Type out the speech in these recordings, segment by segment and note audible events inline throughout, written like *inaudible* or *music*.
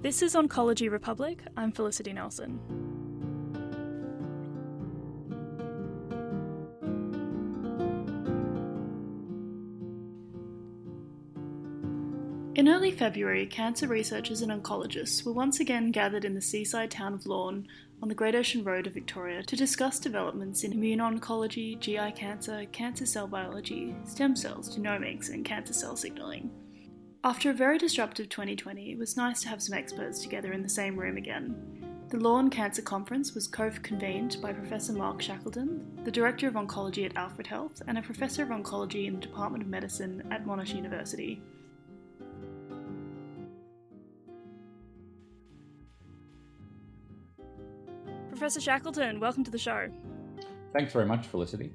This is Oncology Republic. I'm Felicity Nelson. In early February, cancer researchers and oncologists were once again gathered in the seaside town of Lorne on the Great Ocean Road of Victoria to discuss developments in immuno-oncology, GI cancer, cancer cell biology, stem cells, genomics, and cancer cell signalling. After a very disruptive 2020, it was nice to have some experts together in the same room again. The Lorne Cancer Conference was co convened by Professor Mark Shackleton, the Director of Oncology at Alfred Health, and a Professor of Oncology in the Department of Medicine at Monash University. Professor Shackleton, welcome to the show. Thanks very much, Felicity.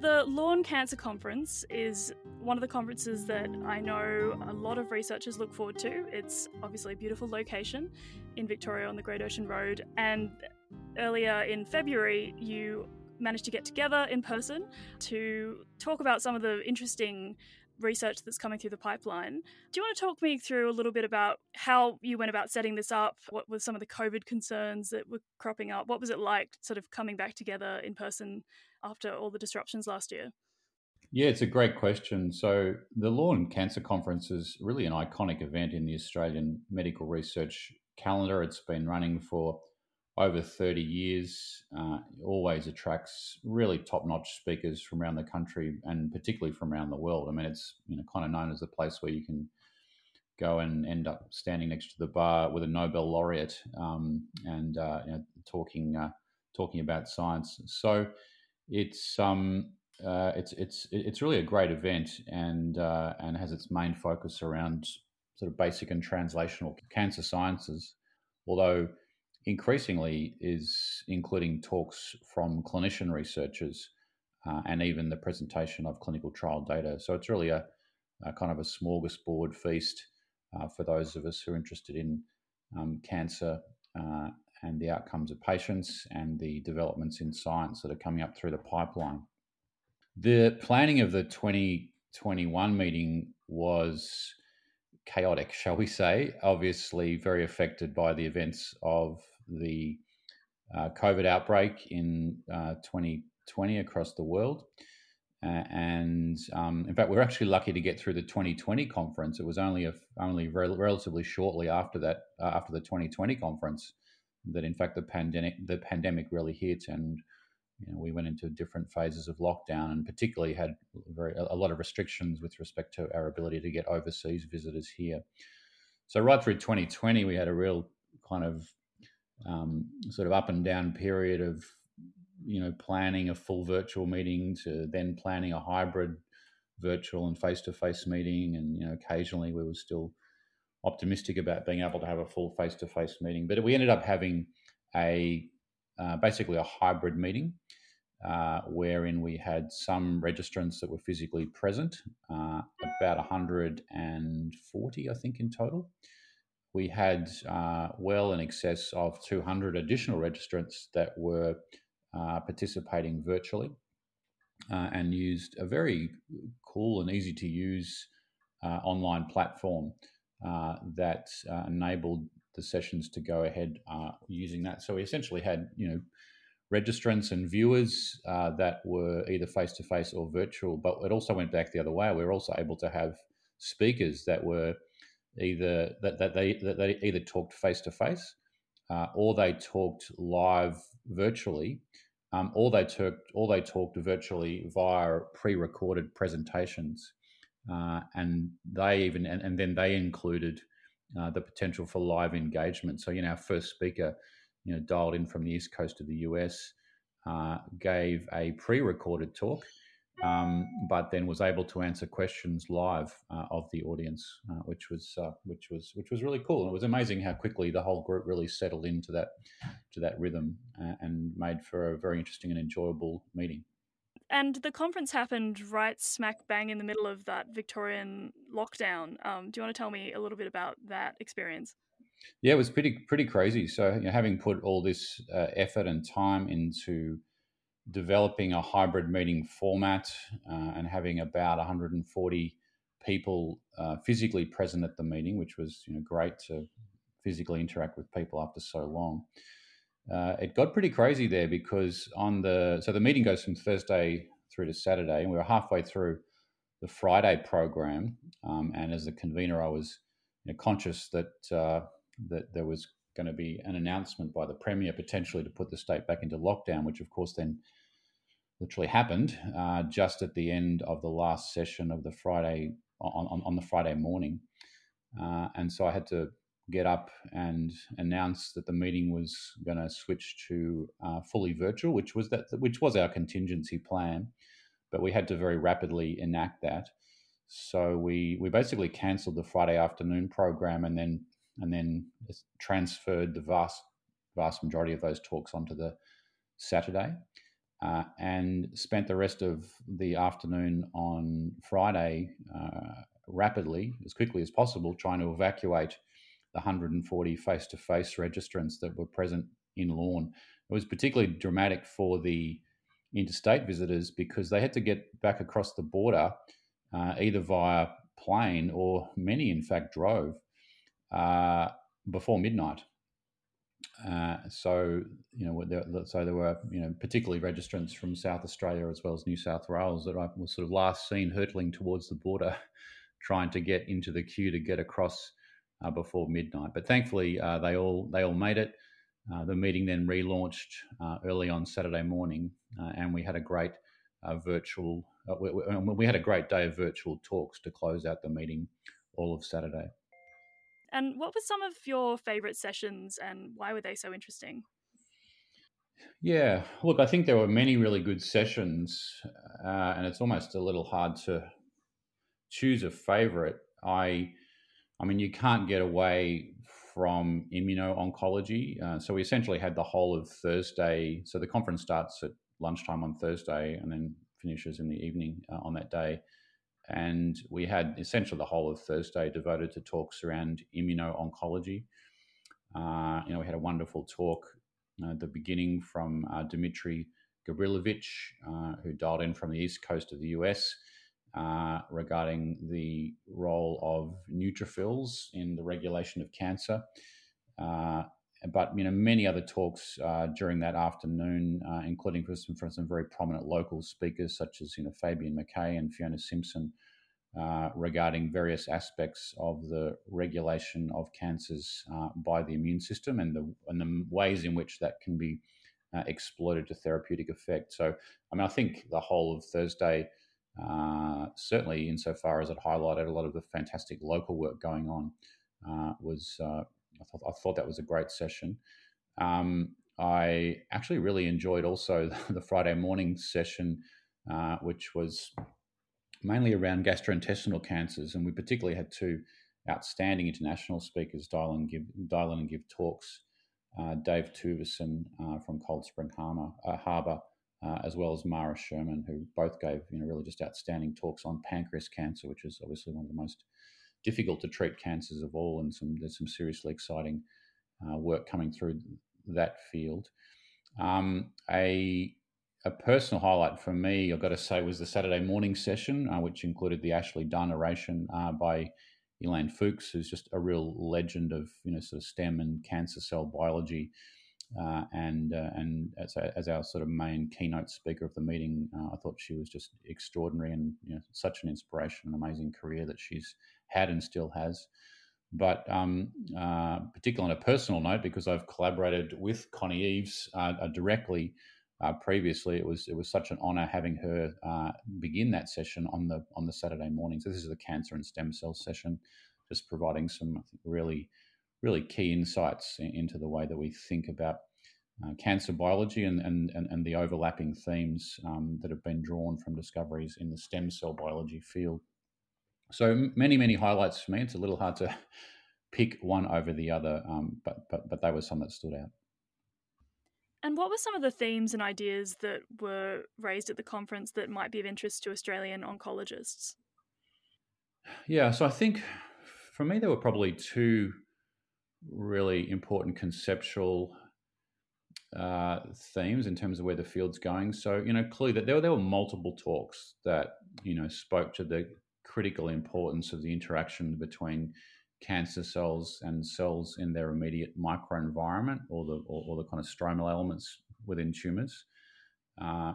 The Lorne Cancer Conference is one of the conferences that I know a lot of researchers look forward to. It's obviously a beautiful location in Victoria on the Great Ocean Road. And earlier in February, you managed to get together in person to talk about some of the interesting research that's coming through the pipeline. Do you want to talk me through a little bit about how you went about setting this up? What were some of the COVID concerns that were cropping up? What was it like sort of coming back together in person after all the disruptions last year? Yeah, it's a great question. So, the Lorne Cancer Conference is really an iconic event in the Australian medical research calendar. It's been running for over 30 years, uh, always attracts really top-notch speakers from around the country and particularly from around the world. I mean, it's you know kind of known as a place where you can go and end up standing next to the bar with a Nobel laureate um, and uh, you know, talking uh, talking about science. So it's um, uh, it's it's it's really a great event and uh, and has its main focus around sort of basic and translational cancer sciences, although increasingly is including talks from clinician researchers uh, and even the presentation of clinical trial data. So it's really a, a kind of a smorgasbord feast uh, for those of us who are interested in um, cancer uh, and the outcomes of patients and the developments in science that are coming up through the pipeline. The planning of the 2021 meeting was chaotic, *laughs* shall we say, obviously very affected by the events of the uh, COVID outbreak in uh, 2020 across the world. Uh, and um, in fact, we are actually lucky to get through the 2020 conference. It was only a, only re- relatively shortly after that, uh, after the 2020 conference, that in fact the pandemic the pandemic really hit, and you know, we went into different phases of lockdown, and particularly had very a lot of restrictions with respect to our ability to get overseas visitors here. So right through 2020, we had a real kind of um, sort of up and down period of you know planning a full virtual meeting to then planning a hybrid virtual and face-to-face meeting and you know occasionally we were still optimistic about being able to have a full face-to-face meeting but we ended up having a uh, basically a hybrid meeting uh, wherein we had some registrants that were physically present uh, about 140 i think in total. We had uh, well in excess of 200 additional registrants that were uh, participating virtually uh, and used a very cool and easy to use online platform uh, that uh, enabled the sessions to go ahead using that. So we essentially had, you know, registrants and viewers that were either face to face or virtual, but it also went back the other way. We were also able to have speakers that were either that, that they that they either talked face to face or they talked live virtually um, or they talked or they talked virtually via pre-recorded presentations uh, and they even and, and then they included uh, the potential for live engagement so you know our first speaker you know dialed in from the east coast of the us uh, gave a pre-recorded talk um, but then was able to answer questions live uh, of the audience, uh, which was uh, which was which was really cool. And it was amazing how quickly the whole group really settled into that to that rhythm and made for a very interesting and enjoyable meeting. And the conference happened right smack bang in the middle of that Victorian lockdown. Um, do you want to tell me a little bit about that experience? Yeah, it was pretty pretty crazy. So, you know, having put all this uh, effort and time into developing a hybrid meeting format uh, and having about 140 people uh, physically present at the meeting, which was you know great to physically interact with people after so long. Uh, it got pretty crazy there because on the so the meeting goes from Thursday through to Saturday, and we were halfway through the Friday program. Um, and as the convener, I was you know, conscious that uh, that there was going to be an announcement by the premier potentially to put the state back into lockdown, which of course then literally happened uh, just at the end of the last session of the Friday on, on, on the Friday morning. Uh, and so I had to get up and announce that the meeting was going to switch to uh, fully virtual, which was that which was our contingency plan, but we had to very rapidly enact that. So we we basically cancelled the Friday afternoon program and then and then transferred the vast vast majority of those talks onto the Saturday uh, and spent the rest of the afternoon on Friday uh, rapidly, as quickly as possible, trying to evacuate the 140 face to face registrants that were present in Lorne. It was particularly dramatic for the interstate visitors because they had to get back across the border uh, either via plane or many, in fact, drove uh, before midnight. Uh, so you know, so there were you know particularly registrants from South Australia as well as New South Wales that I was sort of last seen hurtling towards the border, *laughs* trying to get into the queue to get across uh, before midnight. But thankfully, uh, they all they all made it. Uh, the meeting then relaunched uh, early on Saturday morning, and we had a great virtual. We, we had a great day of virtual talks to close out the meeting all of Saturday. And what were some of your favorite sessions and why were they so interesting? Yeah, look, I think there were many really good sessions, uh, and it's almost a little hard to choose a favorite. I, I mean, you can't get away from immuno-oncology. Uh, so we essentially had the whole of Thursday. So the conference starts at lunchtime on Thursday and then finishes in the evening uh, on that day and we had essentially the whole of Thursday devoted to talks around immuno-oncology. Uh, you know, we had a wonderful talk uh, at the beginning from uh, Dmitry Gabrilovich, uh, who dialed in from the east coast of the US, uh, regarding the role of neutrophils in the regulation of cancer. Uh, but you know, many other talks during that afternoon, including from some, from some very prominent local speakers such as you know Fabienne Mackay and Fiona Simpson, uh, regarding various aspects of the regulation of cancers uh, by the immune system and the, and the ways in which that can be uh, exploited to therapeutic effect. So, I mean, I think the whole of Thursday, uh, certainly insofar as it highlighted a lot of the fantastic local work going on, uh, was uh, I thought, I thought that was a great session. Um, I actually really enjoyed also *laughs* the Friday morning session, which was mainly around gastrointestinal cancers, and we particularly had two outstanding international speakers dial and give, in and give talks. Uh, Dave Tuveson uh, from Cold Spring Harbor, uh, Harbor uh, as well as Mara Sherman, who both gave you know really just outstanding talks on pancreas cancer, which is obviously one of the most difficult to treat cancers of all, and some there's some seriously exciting uh, work coming through that field. Um, a a personal highlight for me, I've got to say, was the Saturday morning session, uh, which included the Ashley Dunn oration uh, by Elaine Fuchs, who's just a real legend of you know sort of STEM and cancer cell biology, uh, and uh, and as, as, our sort of main keynote speaker of the meeting, uh, I thought she was just extraordinary and you know such an inspiration, an amazing career that she's had and still has. But um, uh, particularly on a personal note, because I've collaborated with Connie Eaves directly uh, previously, it was it was such an honour having her uh, begin that session on the on the Saturday morning. So this is the cancer and stem cell session, just providing some really really key insights into the way that we think about uh, cancer biology and, and, and, the overlapping themes um, that have been drawn from discoveries in the stem cell biology field. So many, many highlights for me. It's a little hard to *laughs* pick one over the other, um, but, but, but they were some that stood out. And what were some of the themes and ideas that were raised at the conference that might be of interest to Australian oncologists? Yeah, so I think for me, there were probably two really important conceptual uh, themes in terms of where the field's going. So, you know, clearly that there, there were multiple talks that, you know, spoke to the critical importance of the interaction between cancer cells and cells in their immediate microenvironment or the or, or the kind of stromal elements within tumors. Uh,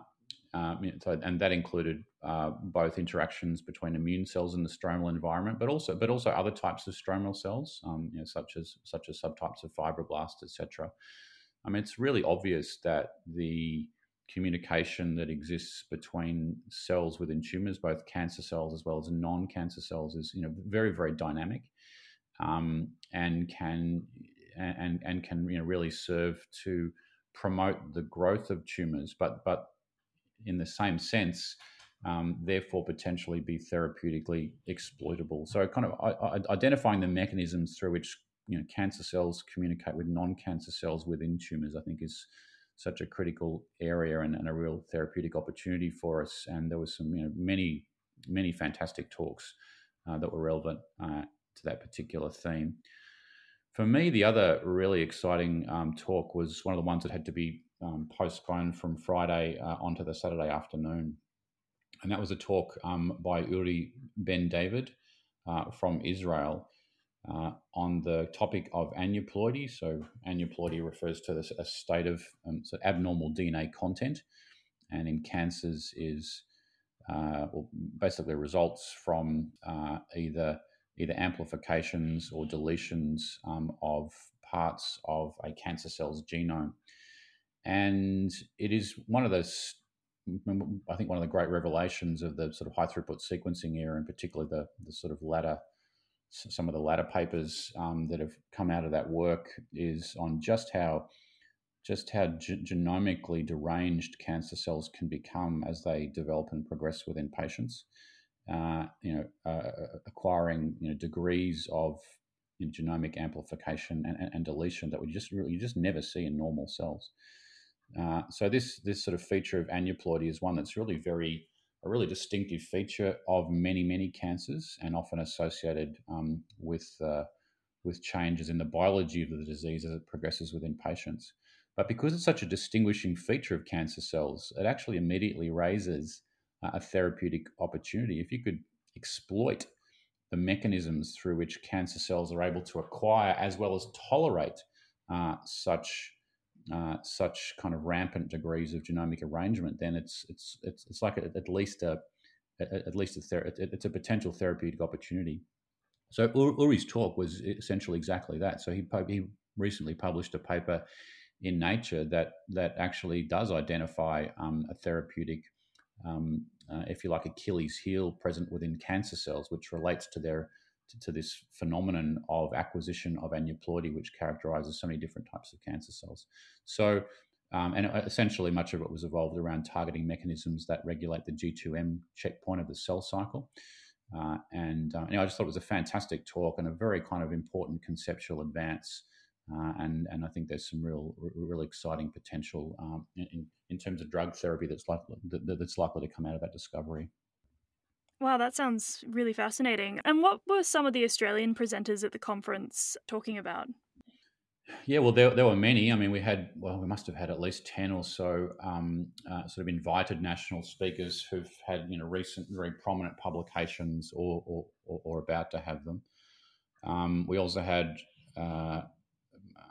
um, so, and that included uh, both interactions between immune cells in the stromal environment, but also but also other types of stromal cells, um, you know, such as such as subtypes of fibroblasts, etc. I mean, it's really obvious that the communication that exists between cells within tumors, both cancer cells as well as non-cancer cells, is you know very very dynamic, um, and can and and can you know really serve to promote the growth of tumors, but but in the same sense, um, therefore potentially be therapeutically exploitable. So, kind of identifying the mechanisms through which you know cancer cells communicate with non-cancer cells within tumors, I think, is such a critical area and, and a real therapeutic opportunity for us. And there was some, you know, many many fantastic talks uh, that were relevant uh, to that particular theme. For me, the other really exciting um, talk was one of the ones that had to be um, postponed from Friday uh, onto the Saturday afternoon. And that was a talk um, by Uri Ben David uh, from Israel uh, on the topic of aneuploidy. So, aneuploidy refers to this, a state of um, so abnormal DNA content, and in cancers is uh, well, basically results from uh, either either amplifications or deletions um, of parts of a cancer cell's genome and it is one of those I think one of the great revelations of the sort of high throughput sequencing era, and particularly the the sort of latter some of the latter papers um, that have come out of that work is on just how just how ge- genomically deranged cancer cells can become as they develop and progress within patients. Uh, you know, uh, acquiring you know degrees of genomic amplification and, and, and, deletion that we just really you just never see in normal cells. Uh, so this this sort of feature of aneuploidy is one that's really very a really distinctive feature of many many cancers and often associated um, with uh, with changes in the biology of the disease as it progresses within patients. But because it's such a distinguishing feature of cancer cells, it actually immediately raises uh, a therapeutic opportunity. If you could exploit the mechanisms through which cancer cells are able to acquire as well as tolerate uh, such uh, such kind of rampant degrees of genomic arrangement, then it's it's it's, it's like a, at least a at least a ther- it's a potential therapeutic opportunity. So Uri's talk was essentially exactly that. So he he recently published a paper in Nature that that actually does identify um, a therapeutic, um, uh, if you like, Achilles heel present within cancer cells, which relates to their to, this phenomenon of acquisition of aneuploidy, which characterizes so many different types of cancer cells. So, um, and uh, essentially, much of it was evolved around targeting mechanisms that regulate the G2M checkpoint of the cell cycle. Uh, and uh, know, I just thought it was a fantastic talk and a very kind of important conceptual advance. Uh, and and I think there's some real, really exciting potential um, in, in terms of drug therapy that's likely that, that's likely to come out of that discovery. Wow, that sounds really fascinating. And what were some of the Australian presenters at the conference talking about? Yeah, well, there, there were many. I mean, we had, well, we must have had at least 10 or so um, uh, sort of invited national speakers who've had, you know, recent, very prominent publications or, or, or, about to have them. Um, we also had uh,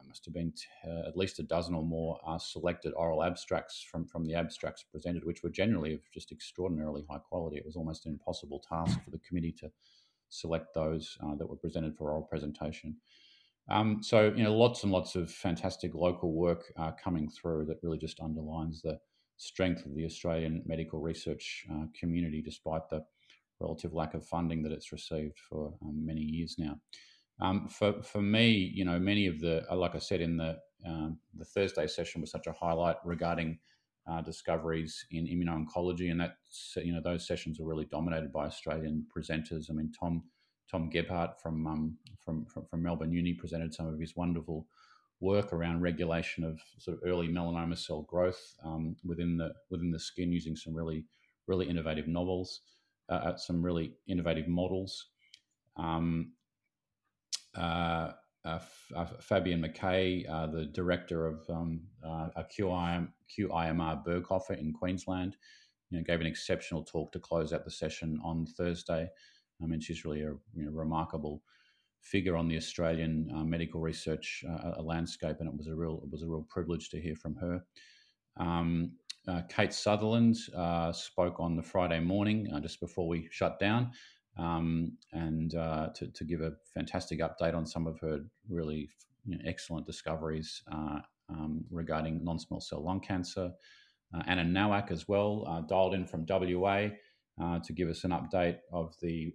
must have been t- uh, at least a dozen or more uh, selected oral abstracts from, from the abstracts presented, which were generally of just extraordinarily high quality. It was almost an impossible task for the committee to select those uh, that were presented for oral presentation. Um, so, you know, lots and lots of fantastic local work uh, coming through that really just underlines the strength of the Australian medical research uh, community, despite the relative lack of funding that it's received for um, many years now. Um, for for me, you know, many of the uh, like I said in the um, the Thursday session was such a highlight regarding uh, discoveries in immuno-oncology, and that you know those sessions were really dominated by Australian presenters. I mean, Tom Tom Gebhardt from um, from, from, from Melbourne Uni presented some of his wonderful work around regulation of sort of early melanoma cell growth um, within the within the skin using some really really innovative novels, uh, some really innovative models. Um, uh, uh, uh, Fabienne Mackay, the director of um, QIM, QIMR Berghofer in Queensland, you know, gave an exceptional talk to close out the session on Thursday. I mean, she's really a you know, remarkable figure on the Australian uh, medical research uh, landscape, and it was a real it was a real privilege to hear from her. Um, uh, Kate Sutherland uh, spoke on the Friday morning uh, just before we shut down, um, and uh, to, to, give a fantastic update on some of her really you know, excellent discoveries um, regarding non-small cell lung cancer. Anna Nowak as well dialed in from WA to give us an update of the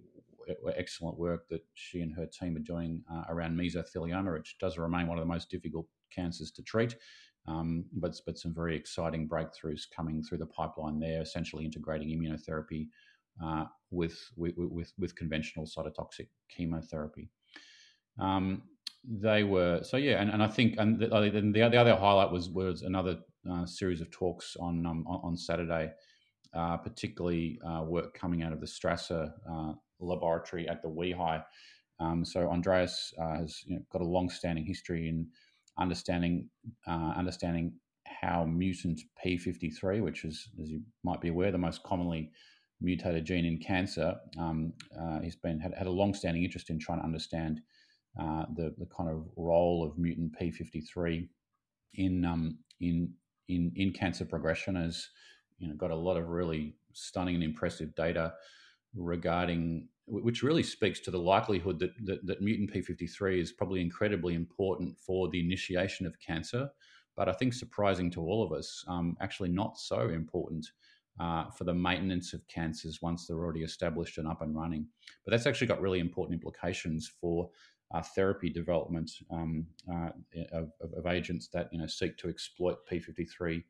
excellent work that she and her team are doing uh, around mesothelioma, which does remain one of the most difficult cancers to treat. Um, but, but some very exciting breakthroughs coming through the pipeline there, essentially integrating immunotherapy uh, with, with, with, with, conventional cytotoxic chemotherapy. Um, they were so yeah, and, and I think and the, the, the other highlight was was another uh, series of talks on um, on Saturday, uh, particularly uh, work coming out of the Strasser uh, laboratory at the WEHI. Um, so Andreas uh, has you know, got a long-standing history in understanding understanding how mutant p53, which is, as you might be aware, the most commonly mutated gene in cancer, um, uh, he's been had, had a long-standing interest in trying to understand uh, the the kind of role of mutant p53 in um, in in in cancer progression. As you know, got a lot of really stunning and impressive data regarding which really speaks to the likelihood that, that, that, mutant p53 is probably incredibly important for the initiation of cancer but i think surprising to all of us um, actually not so important uh, for the maintenance of cancers once they're already established and up and running but that's actually got really important implications for uh, therapy development um, uh, of, of, agents that you know seek to exploit p53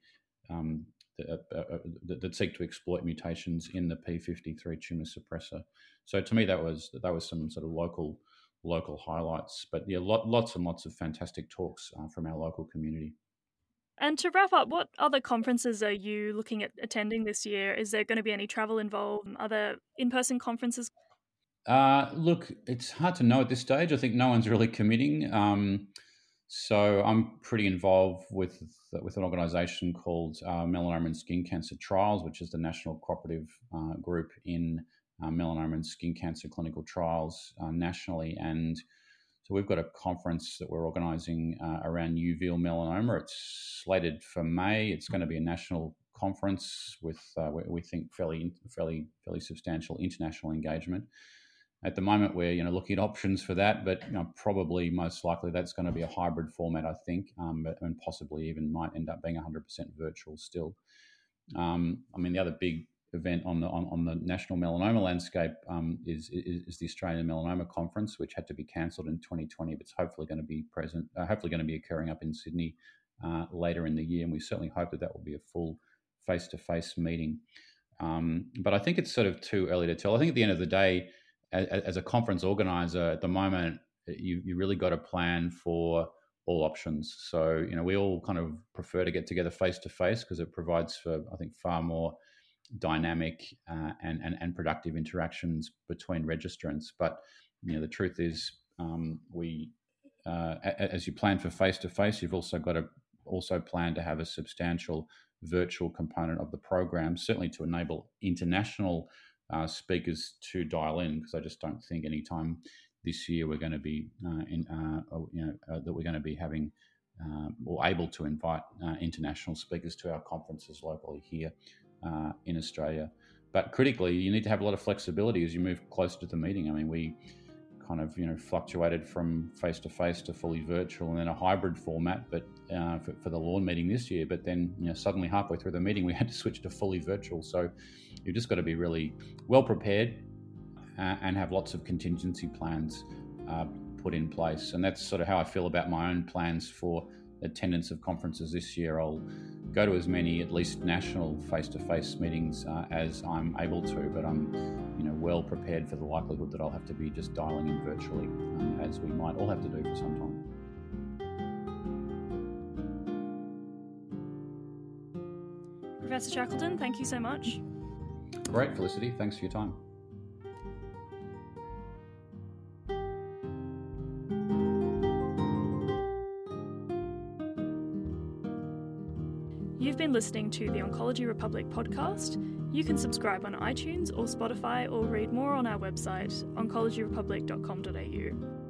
um, that, uh, uh, that, that, seek to exploit mutations in the p53 tumor suppressor. So to me, that was that was some sort of local local highlights. But yeah, lot, lots and lots of fantastic talks uh, from our local community. And to wrap up, what other conferences are you looking at attending this year? Is there going to be any travel involved? Other in person conferences? Uh, look, it's hard to know at this stage. I think no one's really committing. Um, so I'm pretty involved with with an organisation called uh, Melanoma and Skin Cancer Trials, which is the national cooperative uh, group in uh, melanoma and skin cancer clinical trials uh, nationally. And so we've got a conference that we're organising uh, around uveal melanoma. It's slated for May. It's going to be a national conference with uh, we think fairly fairly fairly substantial international engagement at the moment we're you know looking at options for that but you know, probably most likely that's going to be a hybrid format i think um, and possibly even might end up being 100% virtual still um, i mean the other big event on the on, on the national melanoma landscape um, is, is, is the australian melanoma conference which had to be cancelled in 2020 but it's hopefully going to be present uh, hopefully going to be occurring up in sydney uh, later in the year and we certainly hope that that will be a full face-to-face meeting um, but i think it's sort of too early to tell i think at the end of the day as, as a conference organizer at the moment, you, you really got to plan for all options. So, you know, we all kind of prefer to get together face to face because it provides for, I think, far more dynamic uh, and, and, and productive interactions between registrants. But, you know, the truth is, um, we, uh, as you plan for face to face, you've also got to also plan to have a substantial virtual component of the program, certainly to enable international uh, speakers to dial in because I just don't think any time this year we're going to be uh, in, uh, you know, uh, that we're going to be having or able to invite international speakers to our conferences locally here in Australia. But critically, you need to have a lot of flexibility as you move closer to the meeting. I mean, we kind of you know fluctuated from face to face to fully virtual and then a hybrid format but uh, for, for, the Lorne meeting this year but then you know suddenly halfway through the meeting *laughs* we had to switch to fully virtual so you've just got to be really well prepared uh, and have lots of contingency plans uh, put in place and that's sort of how i feel about my own plans for attendance of conferences this year i'll go to as many at least national face-to-face meetings uh, as i'm able to but i'm you know well prepared for the likelihood that i'll have to be just dialing in virtually um, as we might all have to do for some time. Professor shackleton thank you so much. Great felicity. Thanks for your time listening to the Oncology Republic podcast. You can subscribe on iTunes or Spotify or read more on our website, oncologyrepublic.com.au.